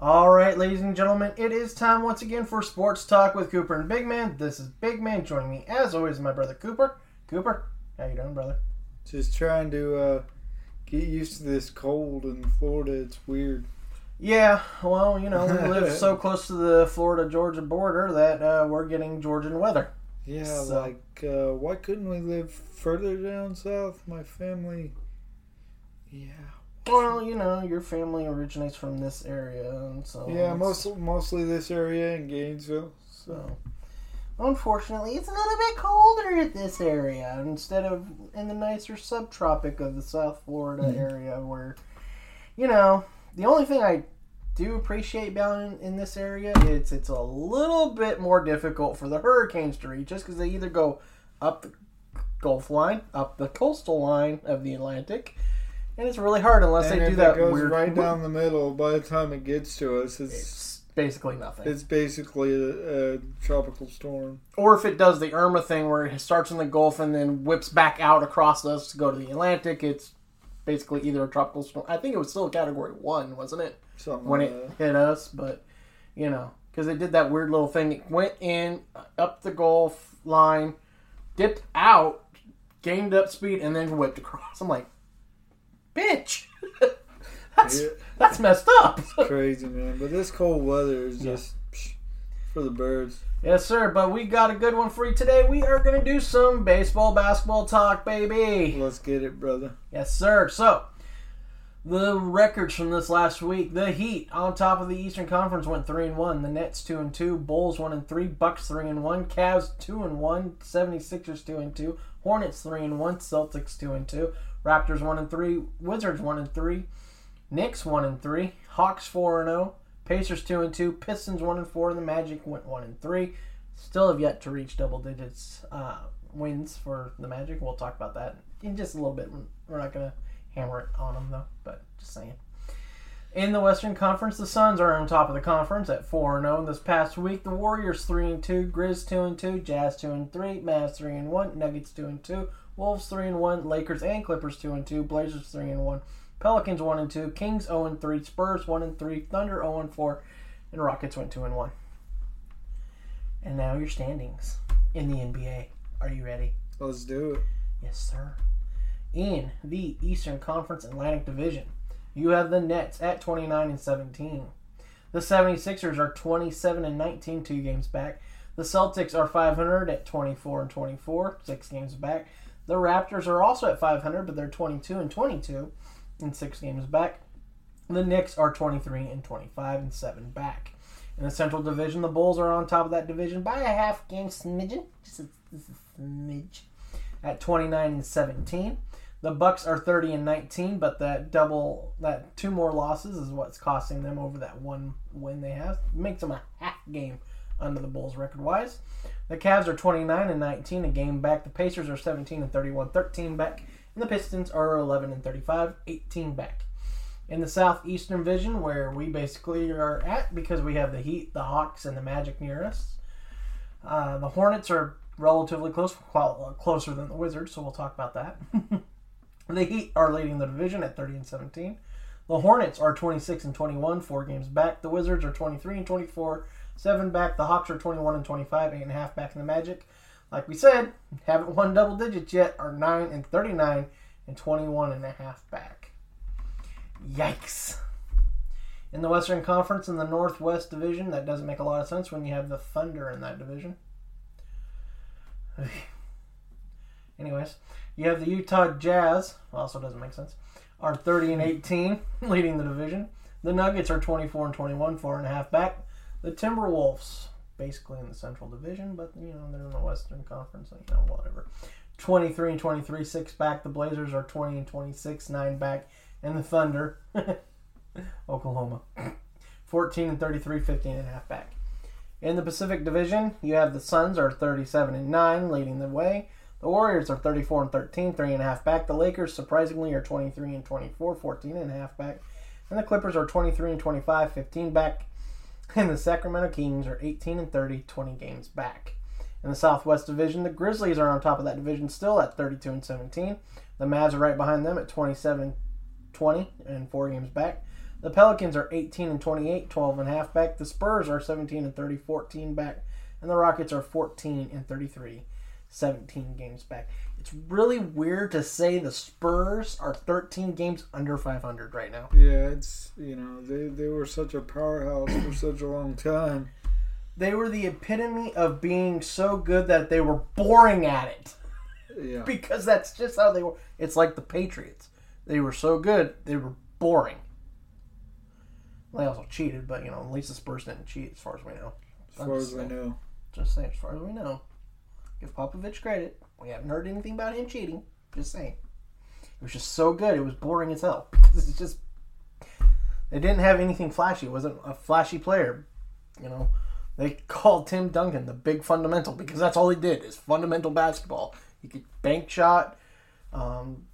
All right, ladies and gentlemen, it is time once again for Sports Talk with Cooper and Big Man. This is Big Man joining me, as always, my brother Cooper. Cooper, how you doing, brother? Just trying to uh, get used to this cold in Florida. It's weird. Yeah, well, you know, we live so close to the Florida-Georgia border that uh, we're getting Georgian weather. Yeah, So- like, uh, why couldn't we live further down south? My family. Yeah. Well, you know, your family originates from this area, and so Yeah, most, mostly this area in Gainesville. So, unfortunately, it's a little bit colder at this area instead of in the nicer subtropic of the South Florida Mm-hmm. area, where, you know, the only thing I do appreciate down in, in this area is it's a little bit more difficult for the hurricanes to reach us because they either go up the Gulf line, up the coastal line of the Atlantic, and it's really hard unless and they do that it goes weird. right down the middle, by the time it gets to us, it's It's basically nothing. it's basically a, a tropical storm. or if it does the Irma thing where it starts in the Gulf and then whips back out across us to go to the Atlantic, it's basically either a tropical storm. I think it was still a Category One, wasn't it, Something when like it that. hit us? But you know, because it did that weird little thing. It went in uh, up the Gulf line, dipped out, gained up speed, and then whipped across. I'm like, bitch, that's Yeah. that's messed up. Crazy man, but this cold weather is Yeah. just psh, for the birds. Yes, sir. But we got a good one for you today. We are going to do some baseball, basketball talk, baby. Let's get it, brother. Yes, sir. So, the records from this last week: the Heat on top of the Eastern Conference went three and one. The Nets two and two. Bulls one and three. Bucks three and one. Cavs two and one. 76ers two and two. Hornets three and one. Celtics two and two. Raptors one and three. Wizards one and three. Knicks one and three. Hawks four and zero. Pacers two and two. Pistons one and four. and The Magic went one and three. Still have yet to reach double digits uh, wins for the Magic. We'll talk about that in just a little bit. We're not gonna hammer it on them though, but just saying. In the Western Conference, the Suns are on top of the conference at four and zero. This past week, the Warriors three and two, Grizz two and two, Jazz two and three, Mavs three and one, Nuggets two and two, Wolves three and one, Lakers and Clippers two and two, Blazers three and one, Pelicans one and two, Kings zero and three, Spurs one and three, Thunder zero and four, and Rockets went two and one. And now your standings in the NBA. Are you ready? Let's do it. Yes, sir. In the Eastern Conference Atlantic Division, You have the Nets at 29 and 17. The 76ers are 27 and 19, two games back. The Celtics are 500 at 24 and 24, six games back. The Raptors are also at 500, but they're 22 and 22, and six games back. The Knicks are 23 and 25 and seven back. In the Central Division, the Bulls are on top of that division by a half game smidgen, just a, just a smidge, at 29 and 17. The Bucks are 30 and 19, but that double, that two more losses is what's costing them over that one win they have. makes them a half game under the Bulls record wise. The Cavs are 29 and 19, a game back. The Pacers are 17 and 31, 13 back. And the Pistons are 11 and 35, 18 back. In the Southeastern Division, where we basically are at because we have the Heat, the Hawks, and the Magic near us, uh, the Hornets are relatively close, qual- closer than the Wizards, so we'll talk about that. the Heat are leading the division at 30 and 17. The Hornets are 26 and 21, four games back. The Wizards are 23 and 24, seven back. The Hawks are 21 and 25, eight and a half back in the Magic. Like we said, haven't won double digits yet, are 9 and 39 and 21 and a half back. Yikes. In the Western Conference, in the Northwest Division, that doesn't make a lot of sense when you have the Thunder in that division. Anyways, you have the Utah Jazz, also doesn't make sense, are 30 and 18, leading the division. The Nuggets are 24 and 21, four and a half back. The Timberwolves, basically in the Central Division, but you know they're in the Western Conference, you know whatever. 23 and 23, six back. The Blazers are 20 and 26, nine back, and the Thunder, Oklahoma, 14 and 33, 15 and a half back. In the Pacific Division, you have the Suns are 37 and 9, leading the way. The Warriors are 34 and 13, three and a half back. The Lakers, surprisingly, are 23 and 24, 14 and a half back. And the Clippers are 23 and 25, 15 back. And the Sacramento Kings are 18 and 30, 20 games back. In the Southwest Division, the Grizzlies are on top of that division still at 32 and 17. The Mavs are right behind them at 27 20 and 4 games back. The Pelicans are 18 and 28, 12 and a half back. The Spurs are 17 and 30, 14 back. And the Rockets are 14 and 33, 17 games back. It's really weird to say the Spurs are 13 games under 500 right now. Yeah, it's you know they they were such a powerhouse for such a long time. They were the epitome of being so good that they were boring at it. Yeah, Because that's just how they were. It's like the Patriots. They were so good, they were boring. They also cheated, but you know, at least the Spurs didn't cheat, as far as we know. as far as I know. Just saying, as far as we know. Give Popovich credit. We haven't heard anything about him cheating. Just saying. It was just so good, it was boring as hell. Because it's just. They didn't have anything flashy. It wasn't a flashy player. You know, they called Tim Duncan the big fundamental because that's all he did is fundamental basketball. He could bank shot, um,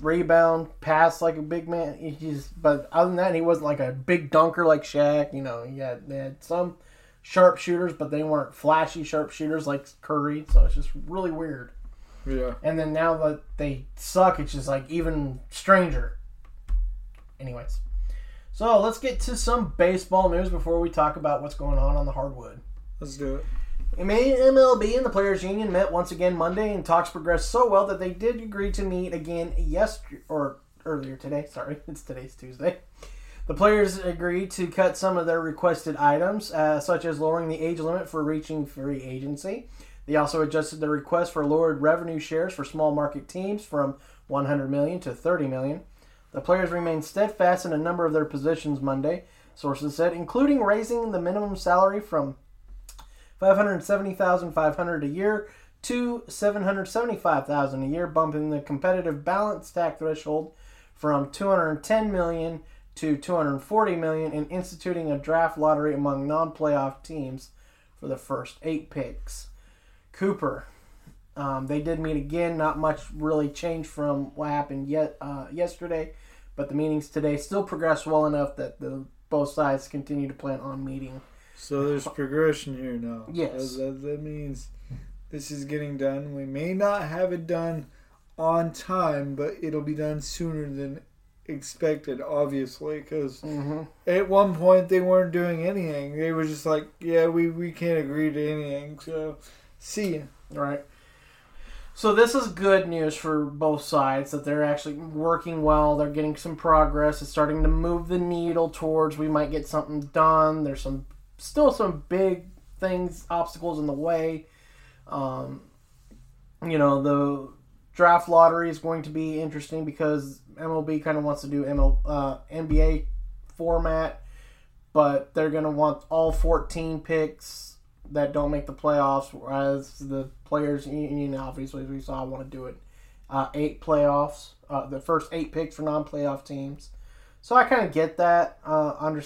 rebound, pass like a big man. He just, but other than that, he wasn't like a big dunker like Shaq. You know, he had they had some sharpshooters, but they weren't flashy sharpshooters like Curry. So it's just really weird. Yeah, And then now that they suck, it's just like even stranger. Anyways, so let's get to some baseball news before we talk about what's going on on the hardwood. let's do it. MLB and the Players Union met once again Monday, and talks progressed so well that they did agree to meet again yesterday or earlier today. Sorry, it's today's Tuesday. The players agreed to cut some of their requested items, uh, such as lowering the age limit for reaching free agency. They also adjusted their request for lowered revenue shares for small market teams from 100 million to 30 million. The players remained steadfast in a number of their positions Monday, sources said, including raising the minimum salary from 570,500 a year to 775,000 a year, bumping the competitive balance tax threshold from 210 million to 240 million and instituting a draft lottery among non-playoff teams for the first 8 picks. Cooper um, they did meet again. Not much really changed from what happened yet uh, yesterday, but the meetings today still progressed well enough that the both sides continue to plan on meeting. So there's progression here now. Yes. That, that means this is getting done. We may not have it done on time, but it'll be done sooner than expected, obviously, because at one point they weren't doing anything. They were just like, yeah, we, we can't agree to anything, so see ya. Right. So this is good news for both sides that they're actually working well. They're getting some progress. It's starting to move the needle towards we might get something done. There's some still some big things, obstacles in the way. Um, you know, the draft lottery is going to be interesting because MLB kind of wants to do ML, uh, NBA format, but they're going to want all 14 picks that don't make the playoffs, whereas the players union obviously as we saw want to do it uh, eight playoffs, uh, the first eight picks for non-playoff teams. So I kind of get that, uh, under,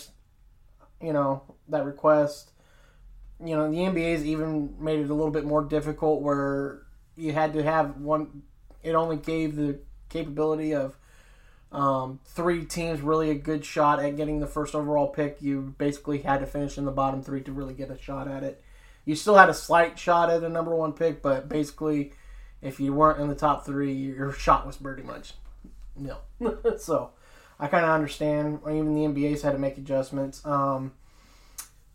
you know, that request. You know, the NBA's even made it a little bit more difficult where you had to have one. It only gave the capability of um, three teams really a good shot at getting the first overall pick. You basically had to finish in the bottom three to really get a shot at it. You still had a slight shot at a number one pick, but basically, if you weren't in the top three, your shot was pretty much nil. so I kind of understand. Even the NBA's had to make adjustments. Um,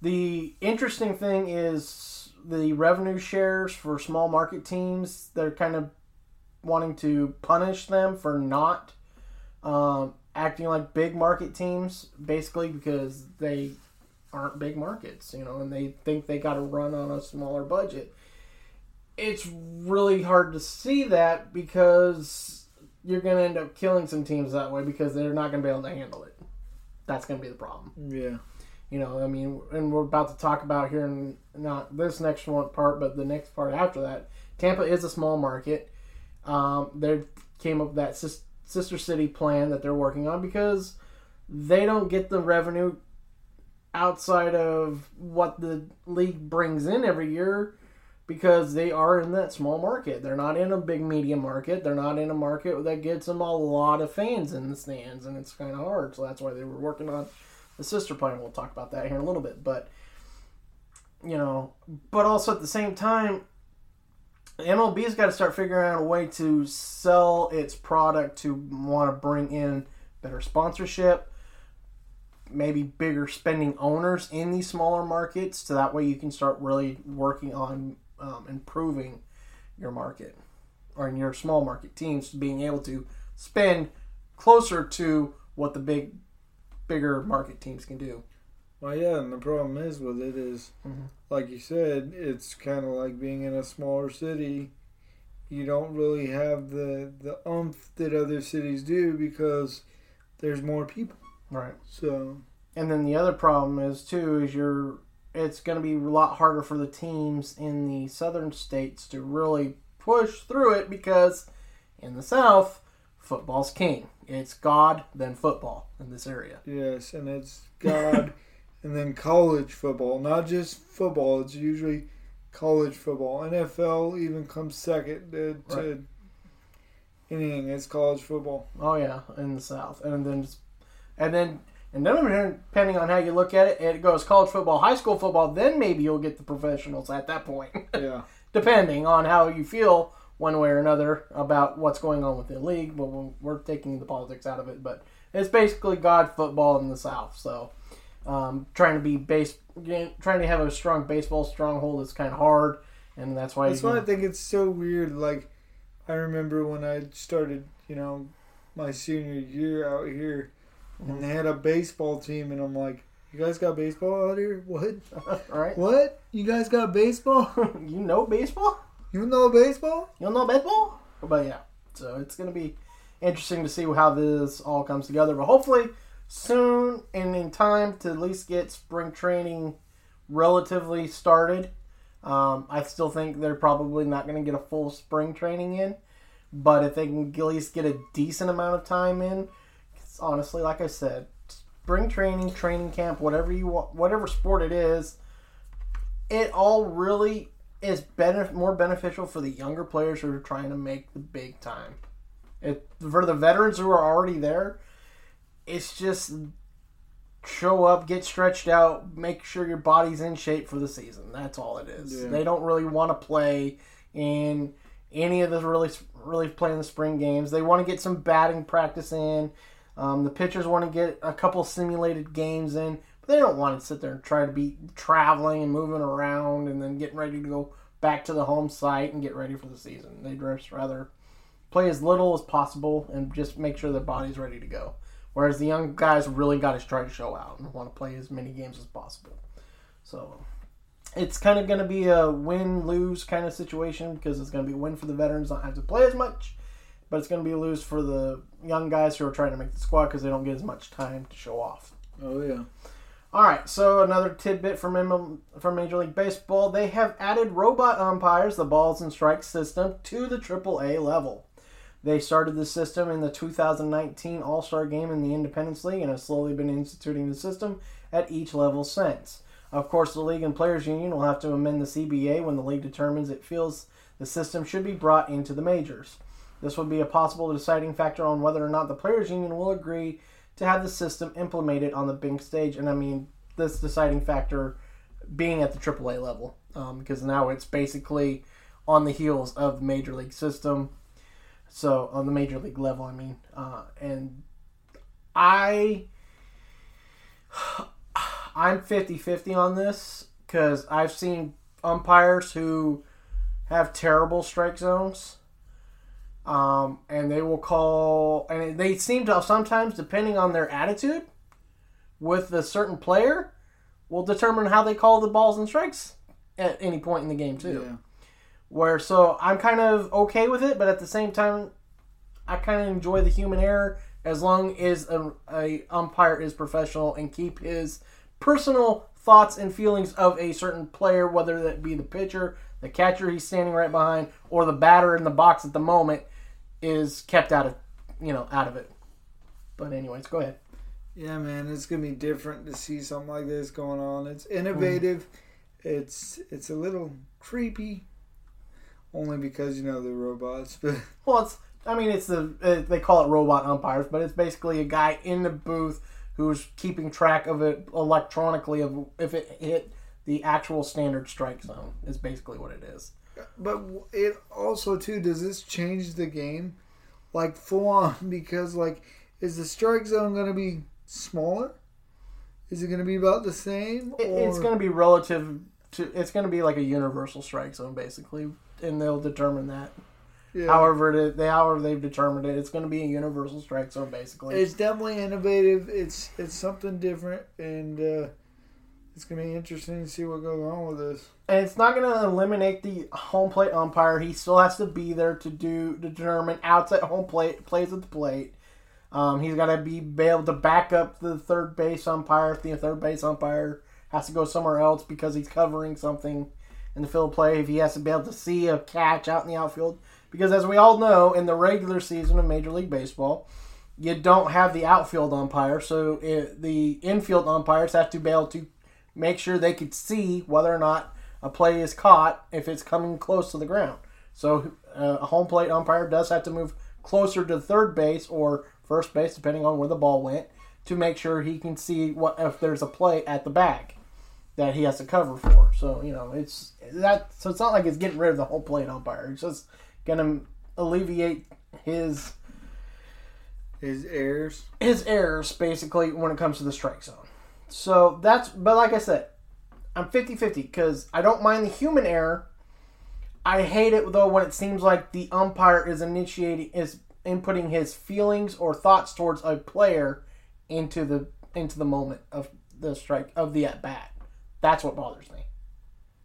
the interesting thing is the revenue shares for small market teams. They're kind of wanting to punish them for not um, acting like big market teams, basically because they aren't big markets, you know, and they think they got to run on a smaller budget. It's really hard to see that because you're going to end up killing some teams that way because they're not going to be able to handle it. That's going to be the problem. Yeah. You know, I mean, and we're about to talk about here in not this next one part, but the next part after that. Tampa is a small market. Um, they came up with that sister city plan that they're working on because they don't get the revenue outside of what the league brings in every year because they are in that small market. They're not in a big media market. They're not in a market that gets them a lot of fans in the stands, and it's kind of hard. So that's why they were working on the sister plan. We'll talk about that here in a little bit. But, you know, but also at the same time, MLB's got to start figuring out a way to sell its product to want to bring in better sponsorship maybe bigger spending owners in these smaller markets so that way you can start really working on um, improving your market or in your small market teams being able to spend closer to what the big bigger market teams can do. Well yeah and the problem is with it is, mm-hmm. like you said it's kind of like being in a smaller city. You don't really have the the umph that other cities do because there's more people Right. So. And then the other problem is too is you're it's going to be a lot harder for the teams in the southern states to really push through it because in the south football's king. It's God then football in this area. Yes, and it's God and then college football, not just football. It's usually college football. NFL even comes second to, to anything. It's college football. Oh yeah, in the South, and then and then and then depending on how you look at it, it goes college football, high school football. Then maybe you'll get the professionals at that point. Yeah. depending on how you feel one way or another about what's going on with the league. But we're taking the politics out of it. But it's basically God football in the South. So um, trying to be base, trying to have a strong baseball stronghold is kind of hard, and that's why. That's why I think it's so weird. Like I remember when I started, you know, my senior year out here and they had a baseball team, and I'm like, you guys got baseball out here? What? Right. What? You guys got baseball? you know baseball? You know baseball? You know baseball? But yeah, so it's gonna be interesting to see how this all comes together. But hopefully, soon and in time to at least get spring training relatively started. Um, I still think they're probably not going to get a full spring training in, but if they can at least get a decent amount of time in, honestly, like I said, spring training, training camp, whatever you want, whatever sport it is, it all really is benef- more beneficial for the younger players who are trying to make the big time. It, for the veterans who are already there, it's just show up, get stretched out, make sure your body's in shape for the season. That's all it is. Yeah. They don't really want to play in any of the really really playing the spring games. They want to get some batting practice in. Um, the pitchers want to get a couple simulated games in, but they don't want to sit there and try to be traveling and moving around and then getting ready to go back to the home site and get ready for the season. They'd just rather play as little as possible and just make sure their body's ready to go. Whereas the young guys really got to try to show out and want to play as many games as possible. So it's kind of going to be a win lose kind of situation because it's going to be a win for the veterans not have to play as much, but it's going to be a lose for the young guys who are trying to make the squad because they don't get as much time to show off. Oh yeah. All right, so another tidbit from from Major League Baseball: they have added robot umpires, the balls and strikes system, to the AAA level. They started the system in the 2019 All Star Game in the Independence League and have slowly been instituting the system at each level since. Of course, the league and players union will have to amend the CBA when the league determines it feels the system should be brought into the majors. This would be a possible deciding factor on whether or not the players union will agree to have the system implemented on the big stage. And I mean, this deciding factor being at the AAA level, um, because now it's basically on the heels of the major league system. So on the major league level, I mean, uh, and I, I'm 50-50 on this because I've seen umpires who have terrible strike zones um, and they will call, and they seem to sometimes, depending on their attitude with a certain player, will determine how they call the balls and strikes at any point in the game too. Yeah. Where so I'm kind of okay with it, but at the same time, I kind of enjoy the human error as long as a, a umpire is professional and keep his personal thoughts and feelings of a certain player, whether that be the pitcher, the catcher he's standing right behind, or the batter in the box at the moment, is kept out of you know out of it. But anyways, go ahead. Yeah, man, it's gonna be different to see something like this going on. It's innovative. It's it's a little creepy, only because you know they're robots. But Well, it's I mean it's the uh, they call it robot umpires, but it's basically a guy in the booth who's keeping track of it electronically of if it hit the actual standard strike zone. Is basically what it is. But it also too does this change the game, like full on? Because like, is the strike zone gonna be smaller? Is it gonna be about the same? It, it's going to be relative to. It's going to be like a universal strike zone basically, and they'll determine that. Yeah. However, it, they however they've determined it, it's going to be a universal strike zone basically. It's definitely innovative. It's it's something different, and uh, it's gonna be interesting to see what goes on with this. and it's not to eliminate the home plate umpire. He still has to be there to do to determine outside home plate plays at the plate. Um, he's got to be, be able to back up the third base umpire if the third base umpire has to go somewhere else because he's covering something in the field play. If he has to be able to see a catch out in the outfield, because as we all know, in the regular season of Major League Baseball, you don't have the outfield umpire, so it, the infield umpires have to be able to make sure they could see whether or not a play is caught if it's coming close to the ground. So uh, a home plate umpire does have to move closer to third base or first base, depending on where the ball went, to make sure he can see what if there's a play at the back that he has to cover for. So you know it's that. So it's not like it's getting rid of the home plate umpire. It's just gonna alleviate his His errors. his errors basically when it comes to the strike zone. So that's but like I said, I'm 50-50 because I don't mind the human error. I hate it though when it seems like the umpire is initiating is inputting his feelings or thoughts towards a player into the into the moment of the strike of the at bat. That's what bothers me.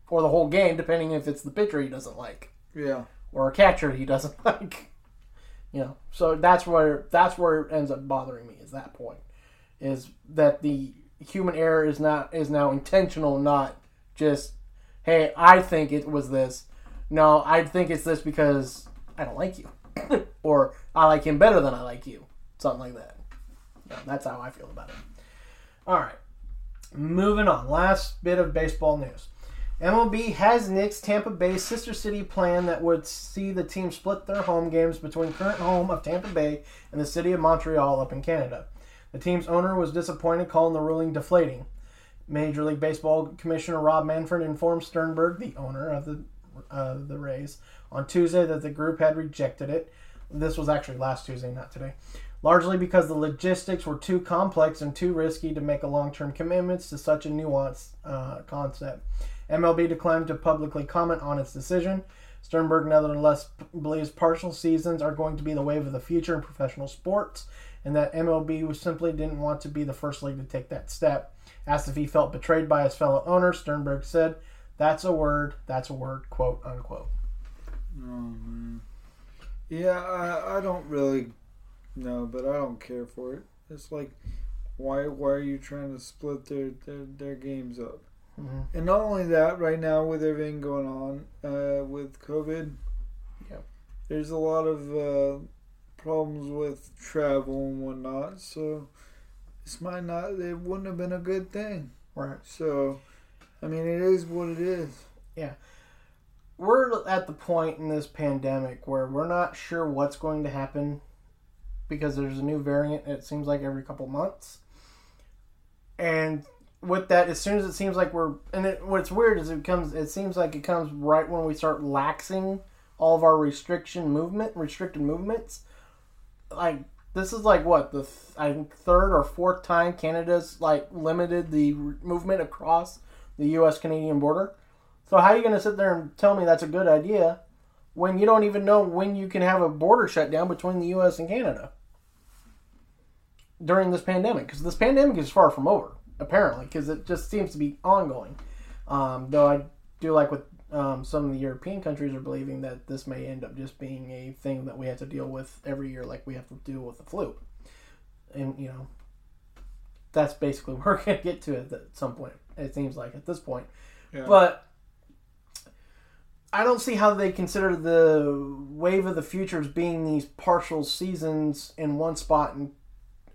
Or the whole game, depending if it's the pitcher he doesn't like Yeah. or a catcher he doesn't like. You know, so that's where that's where it ends up bothering me. Is that point? Is that the human error is not is now intentional, not just hey, I think it was this. No, I think it's this because I don't like you, or I like him better than I like you, something like that. No, that's how I feel about it. All right, moving on. Last bit of baseball news. MLB has nixed Tampa Bay's sister city plan that would see the team split their home games between current home of Tampa Bay and the city of Montreal up in Canada. The team's owner was disappointed, calling the ruling deflating. Major League Baseball Commissioner Rob Manfred informed Sternberg, the owner of the uh, the Rays, on Tuesday that the group had rejected it. This was actually last Tuesday, not today. largely because the logistics were too complex and too risky to make a long-term commitments to such a nuanced uh, concept. MLB declined to publicly comment on its decision. Sternberg nevertheless believes partial seasons are going to be the wave of the future in professional sports, and that MLB was simply didn't want to be the first league to take that step. Asked if he felt betrayed by his fellow owners, Sternberg said, "That's a word. That's a word." "Quote unquote." Yeah, I, I don't really know, but I don't care for it. It's like, why why are you trying to split their their, their games up? And not only that, right now with everything going on uh, with COVID, Yep. there's a lot of uh, problems with travel and whatnot. So this might not. It wouldn't have been a good thing. Right. So, I mean, it is what it is. Yeah. We're at the point in this pandemic where we're not sure what's going to happen because there's a new variant it seems like every couple months and with that as soon as it seems like we're and it, what's weird is it comes it seems like it comes right when we start laxing all of our restriction movement restricted movements like this is like what the th- I think third or fourth time Canada's like limited the r- movement across the U.S. Canadian border. So how are you going to sit there and tell me that's a good idea when you don't even know when you can have a border shutdown between the U.S. and Canada during this pandemic? Because this pandemic is far from over, apparently, because it just seems to be ongoing. Um, though I do like what um, some of the European countries are believing that this may end up just being a thing that we have to deal with every year, like we have to deal with the flu. And you know, that's basically where we're going to get to it at some point. It seems like at this point, but I don't see how they consider the wave of the future as being these partial seasons in one spot and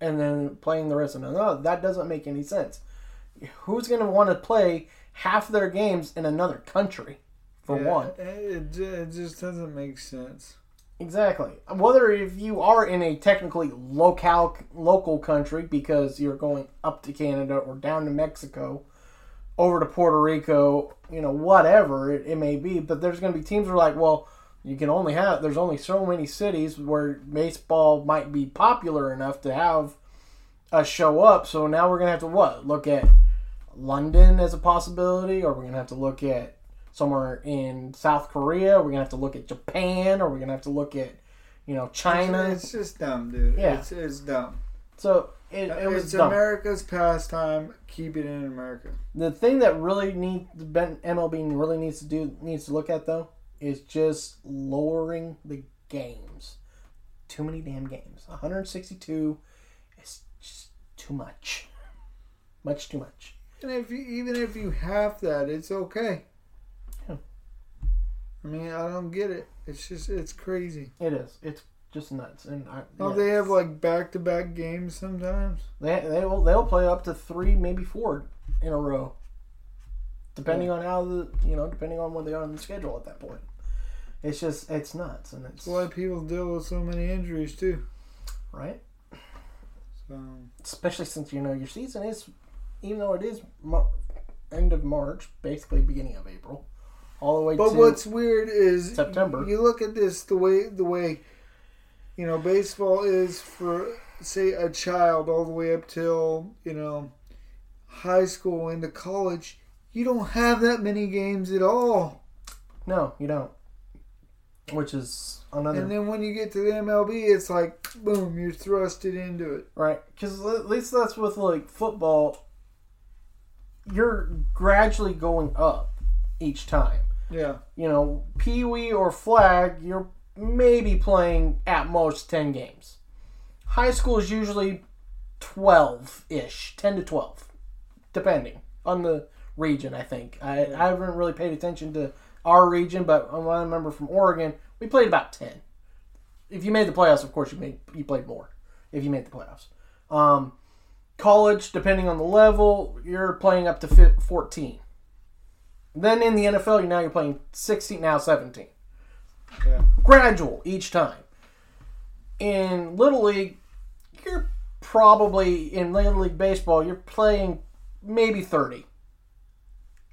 and then playing the rest of them. No, that doesn't make any sense. Who's going to want to play half their games in another country? For Yeah, one, it, it just doesn't make sense. Exactly. Whether if you are in a technically local local country because you're going up to Canada or down to Mexico, over to Puerto Rico, you know, whatever it, it may be, but there's going to be teams who are like, well, you can only have there's only so many cities where baseball might be popular enough to have a show up. So now we're going to have to what? Look at London as a possibility or we're going to have to look at somewhere in South Korea, we're going to have to look at Japan or we're going to have to look at you know China. It's just dumb, dude. Yeah. It's, it's dumb. So it, it was it's dumb. America's pastime. Keep it in America. The thing that really need MLB really needs to do needs to look at though is just lowering the games. Too many damn games. 162 is just too much. Much too much. And if you, even if you have that, it's okay. Yeah. I mean, I don't get it. It's just it's crazy. It is. It's just nuts. And I, Don't yeah. they have like back to back games sometimes? They they will they'll play up to three, maybe four in a row, depending on how the you know depending on where they are on the schedule at that point. It's just it's nuts and it's why people deal with so many injuries too. right, So especially since you know your season is, even though it is Mar- end of March, basically beginning of April, all the way But what's weird is September. You look at this the way the way you know baseball is for say a child all the way up till you know high school into college. You don't have that many games at all. no, you don't. Which is another And then when you get to the MLB, it's like boom, you're thrusted into it. Right, because at least that's with like football. You're gradually going up each time. Yeah. You know, pee wee or flag, you're maybe playing at most ten games. High school is usually twelve ish, ten to twelve, depending on the region. I think I, I haven't really paid attention to our region, but I remember from Oregon, we played about ten. If you made the playoffs, of course you made you played more. If you made the playoffs, um, college, depending on the level, you're playing up to fourteen. Then in the NFL, you now you're playing sixteen, now seventeen. Yeah. Gradual each time. In little league, you're probably in little league baseball, you're playing maybe thirty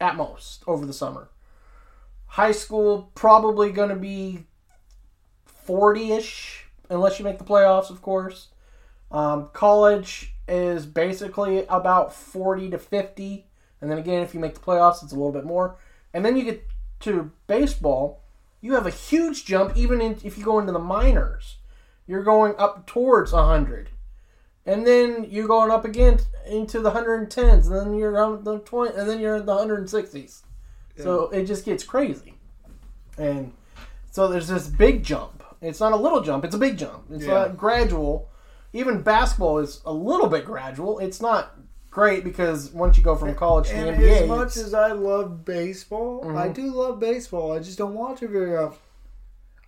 at most over the summer. High school probably going to be 40 ish, unless you make the playoffs, of course. Um, college is basically about 40 to 50. And then again, if you make the playoffs, it's a little bit more. And then you get to baseball, you have a huge jump even in, if you go into the minors. You're going up towards 100. And then you're going up again into the 110s, and then you're on the 20, and then you're in the 160s. So it just gets crazy. And so there's this big jump. It's not a little jump, it's a big jump. It's Yeah. not gradual. Even basketball is a little bit gradual. It's not great because once you go from college to the And NBA, as much as I love baseball, Mm-hmm. I do love baseball. I just don't watch it very often.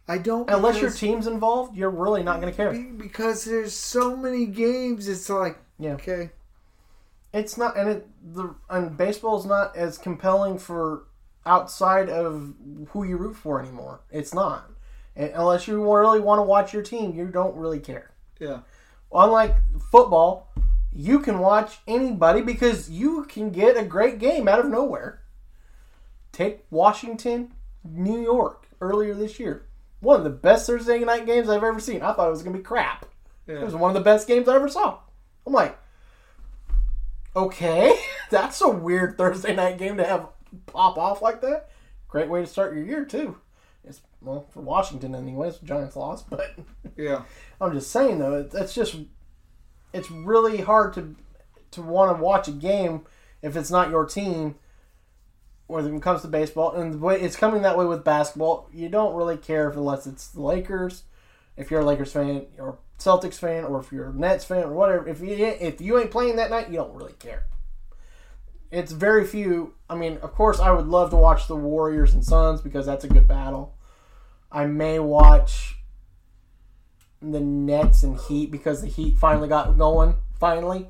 I don't unless your team's involved, you're really not going to care. because there's so many games. It's like Yeah. okay, It's not, and it the and baseball's not as compelling for outside of who you root for anymore. It's not, And unless you really want to watch your team, you don't really care. yeah, Unlike football, you can watch anybody because you can get a great game out of nowhere. Take Washington, New York earlier this year. One of the best Thursday night games I've ever seen. I thought it was going to be crap. It was one of the best games I ever saw. I'm like, okay, that's a weird Thursday night game to have pop off like that. Great way to start your year too. It's well for Washington anyways. Giants lost, but yeah. I'm just saying though, it- it's just it's really hard to to want to watch a game if it's not your team. When it comes to baseball, and the way it's coming that way with basketball, you don't really care if unless it's the Lakers. If you're a Lakers fan or Celtics fan, or if you're a Nets fan or whatever, if you if you ain't playing that night, you don't really care. It's very few. I mean, of course, I would love to watch the Warriors and Suns because that's a good battle. I may watch the Nets and Heat because the Heat finally got going. Finally,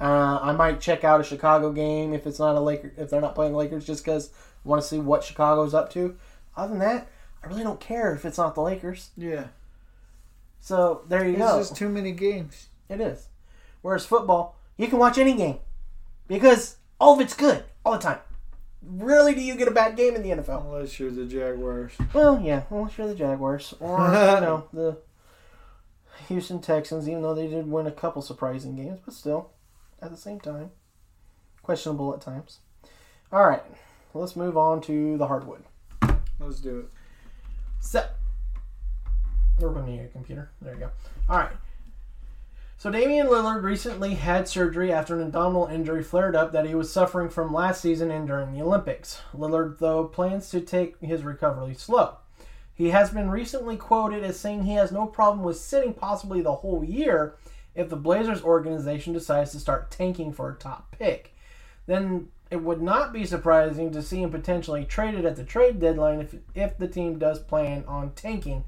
uh, I might check out a Chicago game if it's not a Laker if they're not playing the Lakers just because I want to see what Chicago's up to. Other than that, I really don't care if it's not the Lakers. Yeah, So there you it's go. just too many games. It is. Whereas football, you can watch any game because all of it's good all the time. Rarely do you get a bad game in the NFL. Unless you're the Jaguars. Well, yeah, unless you're the Jaguars or you know the Houston Texans, even though they did win a couple surprising games, but still, at the same time, questionable at times. All right, let's move on to the hardwood. Let's do it. Set. We're going to need a computer. There you go. All right. So Damian Lillard recently had surgery after an abdominal injury flared up that he was suffering from last season and during the Olympics. Lillard, though, plans to take his recovery slow. He has been recently quoted as saying he has no problem with sitting possibly the whole year if the Blazers organization decides to start tanking for a top pick. Then it would not be surprising to see him potentially traded at the trade deadline if, if the team does plan on tanking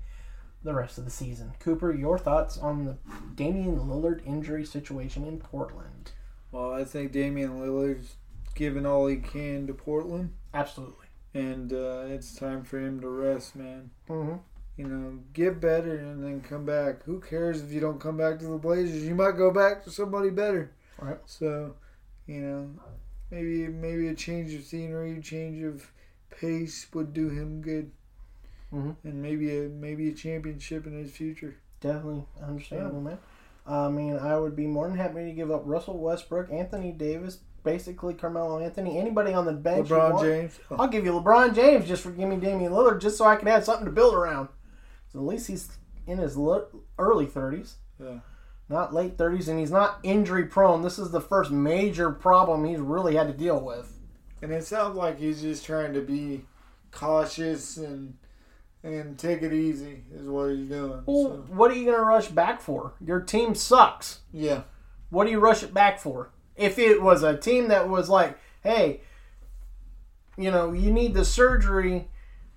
the rest of the season. Cooper, your thoughts on the Damian Lillard injury situation in Portland? Well, I think Damian Lillard's given all he can to Portland, Absolutely. and uh, it's time for him to rest, man. Mm-hmm. You know, get better and then come back. Who cares if you don't come back to the Blazers? You might go back to somebody better. Right. So, you know, maybe maybe a change of scenery, change of pace would do him good, Mhm. and maybe a maybe a championship in his future. Definitely understandable, man. I mean, I would be more than happy to give up Russell Westbrook, Anthony Davis, basically Carmelo Anthony, anybody on the bench. LeBron. James. I'll give you LeBron James just for giving me Damian Lillard, just so I can have something to build around. So at least he's in his early 30s, Yeah. not late 30s, and he's not injury prone. This is the first major problem he's really had to deal with. And it sounds like he's just trying to be cautious and and take it easy is what he's doing. Well, So, what are you going to rush back for? Your team sucks. yeah. What do you rush it back for? If it was a team that was like, hey, you know, you need the surgery,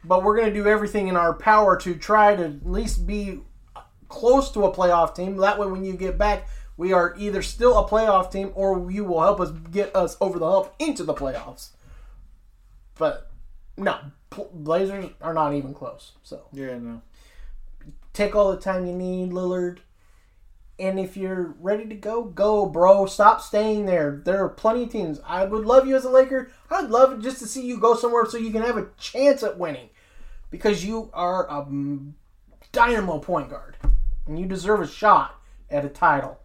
but we're going to do everything in our power to try to at least be close to a playoff team. That way, when you get back, we are either still a playoff team or you will help us get us over the hump into the playoffs. But no, Blazers are not even close. So Yeah, no. take all the time you need, Lillard. And if you're ready to go, go, bro. Stop staying there. There are plenty of teams. I would love you as a Laker. I'd love just to see you go somewhere so you can have a chance at winning. Because you are a dynamo point guard. And you deserve a shot at a title.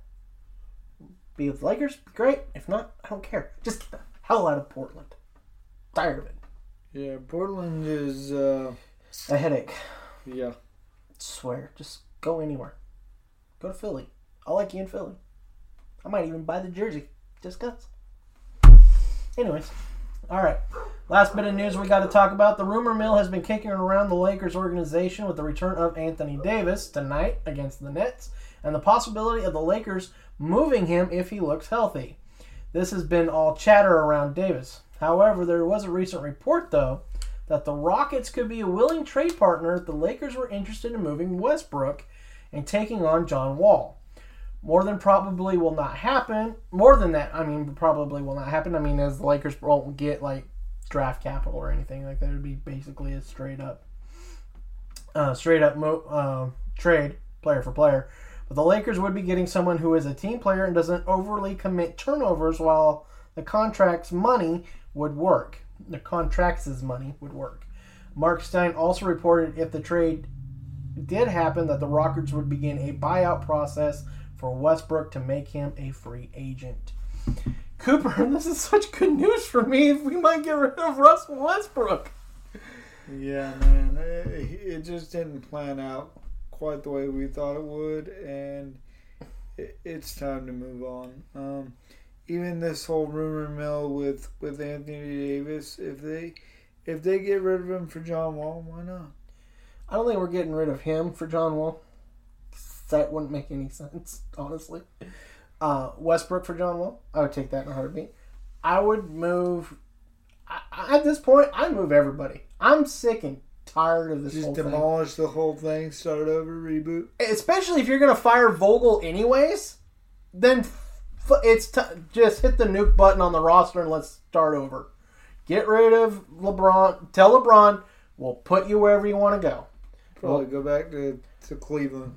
Be with the Lakers, great. If not, I don't care. Just get the hell out of Portland. Tired of it. Yeah, Portland is. uh A headache. Yeah. swear, just go anywhere. Go to Philly. I like you in Philly. I might even buy the jersey. Just cuz. Anyways, all right. Last bit of news we got to talk about. The rumor mill has been kicking around the Lakers organization with the return of Anthony Davis tonight against the Nets and the possibility of the Lakers moving him if he looks healthy. This has been all chatter around Davis. However, there was a recent report, though, that the Rockets could be a willing trade partner if the Lakers were interested in moving Westbrook and taking on John Wall. More than probably will not happen. More than that, I mean, probably will not happen. I mean, as the Lakers won't get like draft capital or anything like that. It'd be basically a straight up, uh, straight up mo- uh, trade, player for player. But the Lakers would be getting someone who is a team player and doesn't overly commit turnovers, while the contract's money would work. The contract's money would work. Mark Stein also reported if the trade did happen that the Rockets would begin a buyout process for Westbrook to make him a free agent. Cooper, this is such good news for me. We might get rid of Russell Westbrook. Yeah, man. It, just didn't plan out quite the way we thought it would, and it, it's time to move on. Um, even this whole rumor mill with with Anthony Davis, if they if they get rid of him for John Wall, why not? I don't think we're getting rid of him for John Wall. That wouldn't make any sense, honestly. Uh, Westbrook for John Wall, I would take that in a heartbeat. I would move. I, at this point, I move everybody. I'm sick and tired of this Just whole thing. demolish the whole thing, start over, reboot. especially if you're gonna fire Vogel anyways, then it's t- just hit the nuke button on the roster and let's start over. Get rid of LeBron. Tell LeBron we'll put you wherever you want to go. Probably go back to, to Cleveland.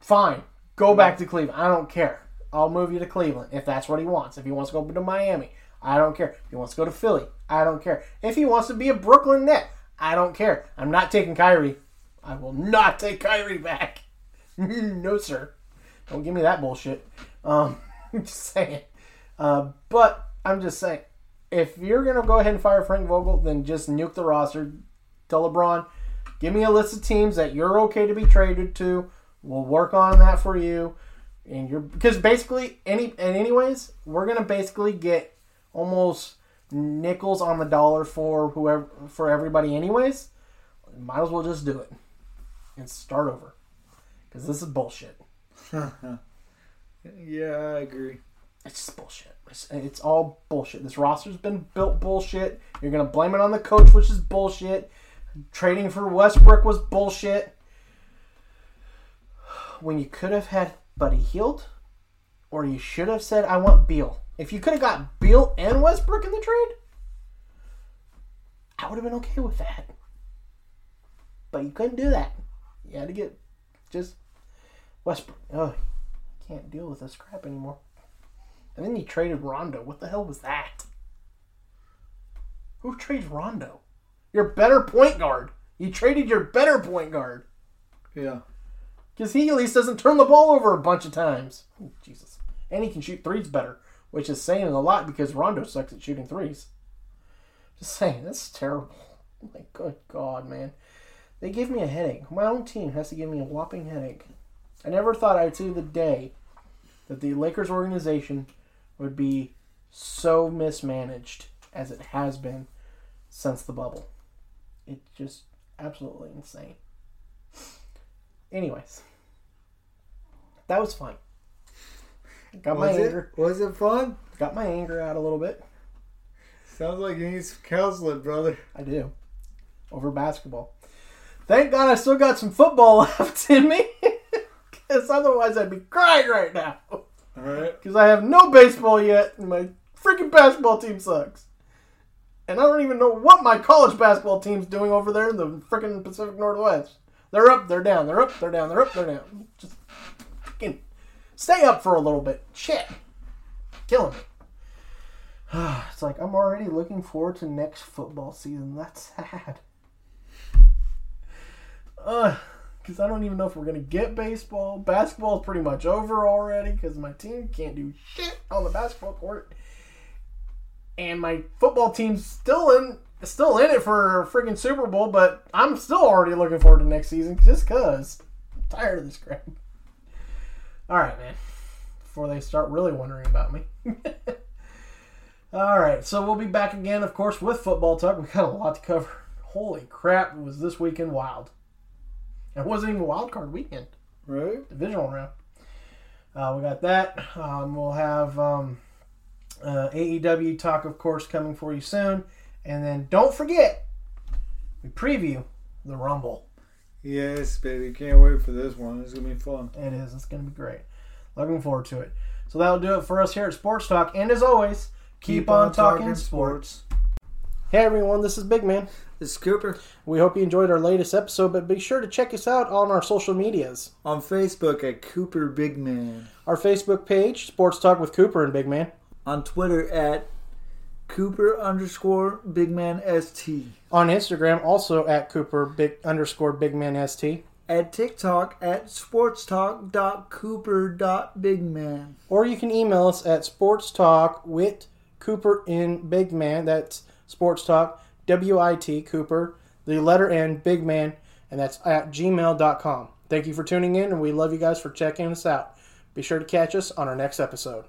Fine, go back to Cleveland. I don't care. I'll move you to Cleveland if that's what he wants. If he wants to go to Miami, I don't care. If he wants to go to Philly, I don't care. If he wants to be a Brooklyn Net, I don't care. I'm not taking Kyrie. I will not take Kyrie back. no, sir. Don't give me that bullshit. Um, just saying. Uh, but I'm just saying, if you're gonna go ahead and fire Frank Vogel, then just nuke the roster. Tell LeBron, give me a list of teams that you're okay to be traded to. We'll work on that for you. And you're because basically any and anyways, we're gonna basically get almost nickels on the dollar for whoever for everybody anyways. Might as well just do it and start over because this is bullshit. Yeah, I agree. It's just bullshit. It's, it's all bullshit. This roster's been built bullshit. You're gonna blame it on the coach, which is bullshit. Trading for Westbrook was bullshit. When you could have had Buddy Hield, or you should have said, "I want Beal." If you could have got Beal and Westbrook in the trade, I would have been okay with that. But you couldn't do that. You had to get just Westbrook. Oh, can't deal with this crap anymore. And then you traded Rondo. What the hell was that? Who trades Rondo? Your better point guard. You traded your better point guard. Yeah. Because he at least doesn't turn the ball over a bunch of times. Oh, Jesus. And he can shoot threes better, which is saying a lot because Rondo sucks at shooting threes. Just saying, that's terrible. Oh my good God, man. They give me a headache. My own team has to give me a whopping headache. I never thought I'd see the day that the Lakers organization would be so mismanaged as it has been since the bubble. It's just absolutely insane. Anyways, that was fun. Got my Was it? anger. Was it fun? Got my anger out a little bit. Sounds like you need some counseling, brother. I do. Over basketball. Thank God I still got some football left in me. Because otherwise I'd be crying right now. Because I have no baseball yet and my freaking basketball team sucks. And I don't even know what my college basketball team's doing over there in the freaking Pacific Northwest. They're up, they're down, they're up, they're down, they're up, they're down. Just fucking stay up for a little bit. Shit. Killing me. It's like I'm already looking forward to next football season. That's sad. Because because I don't even know if we're gonna get baseball. Basketball is pretty much over already because my team can't do shit on the basketball court, and my football team's still in still in it for a freaking Super Bowl. But I'm still already looking forward to next season just cause I'm tired of this crap. All right, man. Before they start really wondering about me. All right, so we'll be back again, of course, with football talk. We got a lot to cover. Holy crap! Was this weekend wild? It wasn't even wild card weekend. Right? Divisional round. Uh, we got that. Um, we'll have um, uh, AEW talk, of course, coming for you soon. And then don't forget, we preview the Rumble. Yes, baby. Can't wait for this one. It's gonna be fun. It is. It's going to be great. Looking forward to it. So that'll do it for us here at Sports Talk. And as always, keep, on, talking, sports. Hey everyone, this is Big Man. This is Cooper We hope you enjoyed our latest episode, but be sure to check us out on our social medias. on Facebook at Cooper Big Man. Our Facebook page, Sports Talk with Cooper and Big Man. On Twitter at Cooper underscore Big Man ST. On Instagram, also at Cooper Big underscore Big Man ST. At TikTok at sportstalk.cooper.bigman. Or you can email us at Sports Talk with Cooper in Big Man. That's Sports Talk, W I T Cooper, the letter N, Big Man, and that's at gmail.com. Thank you for tuning in, and we love you guys for checking us out. Be sure to catch us on our next episode.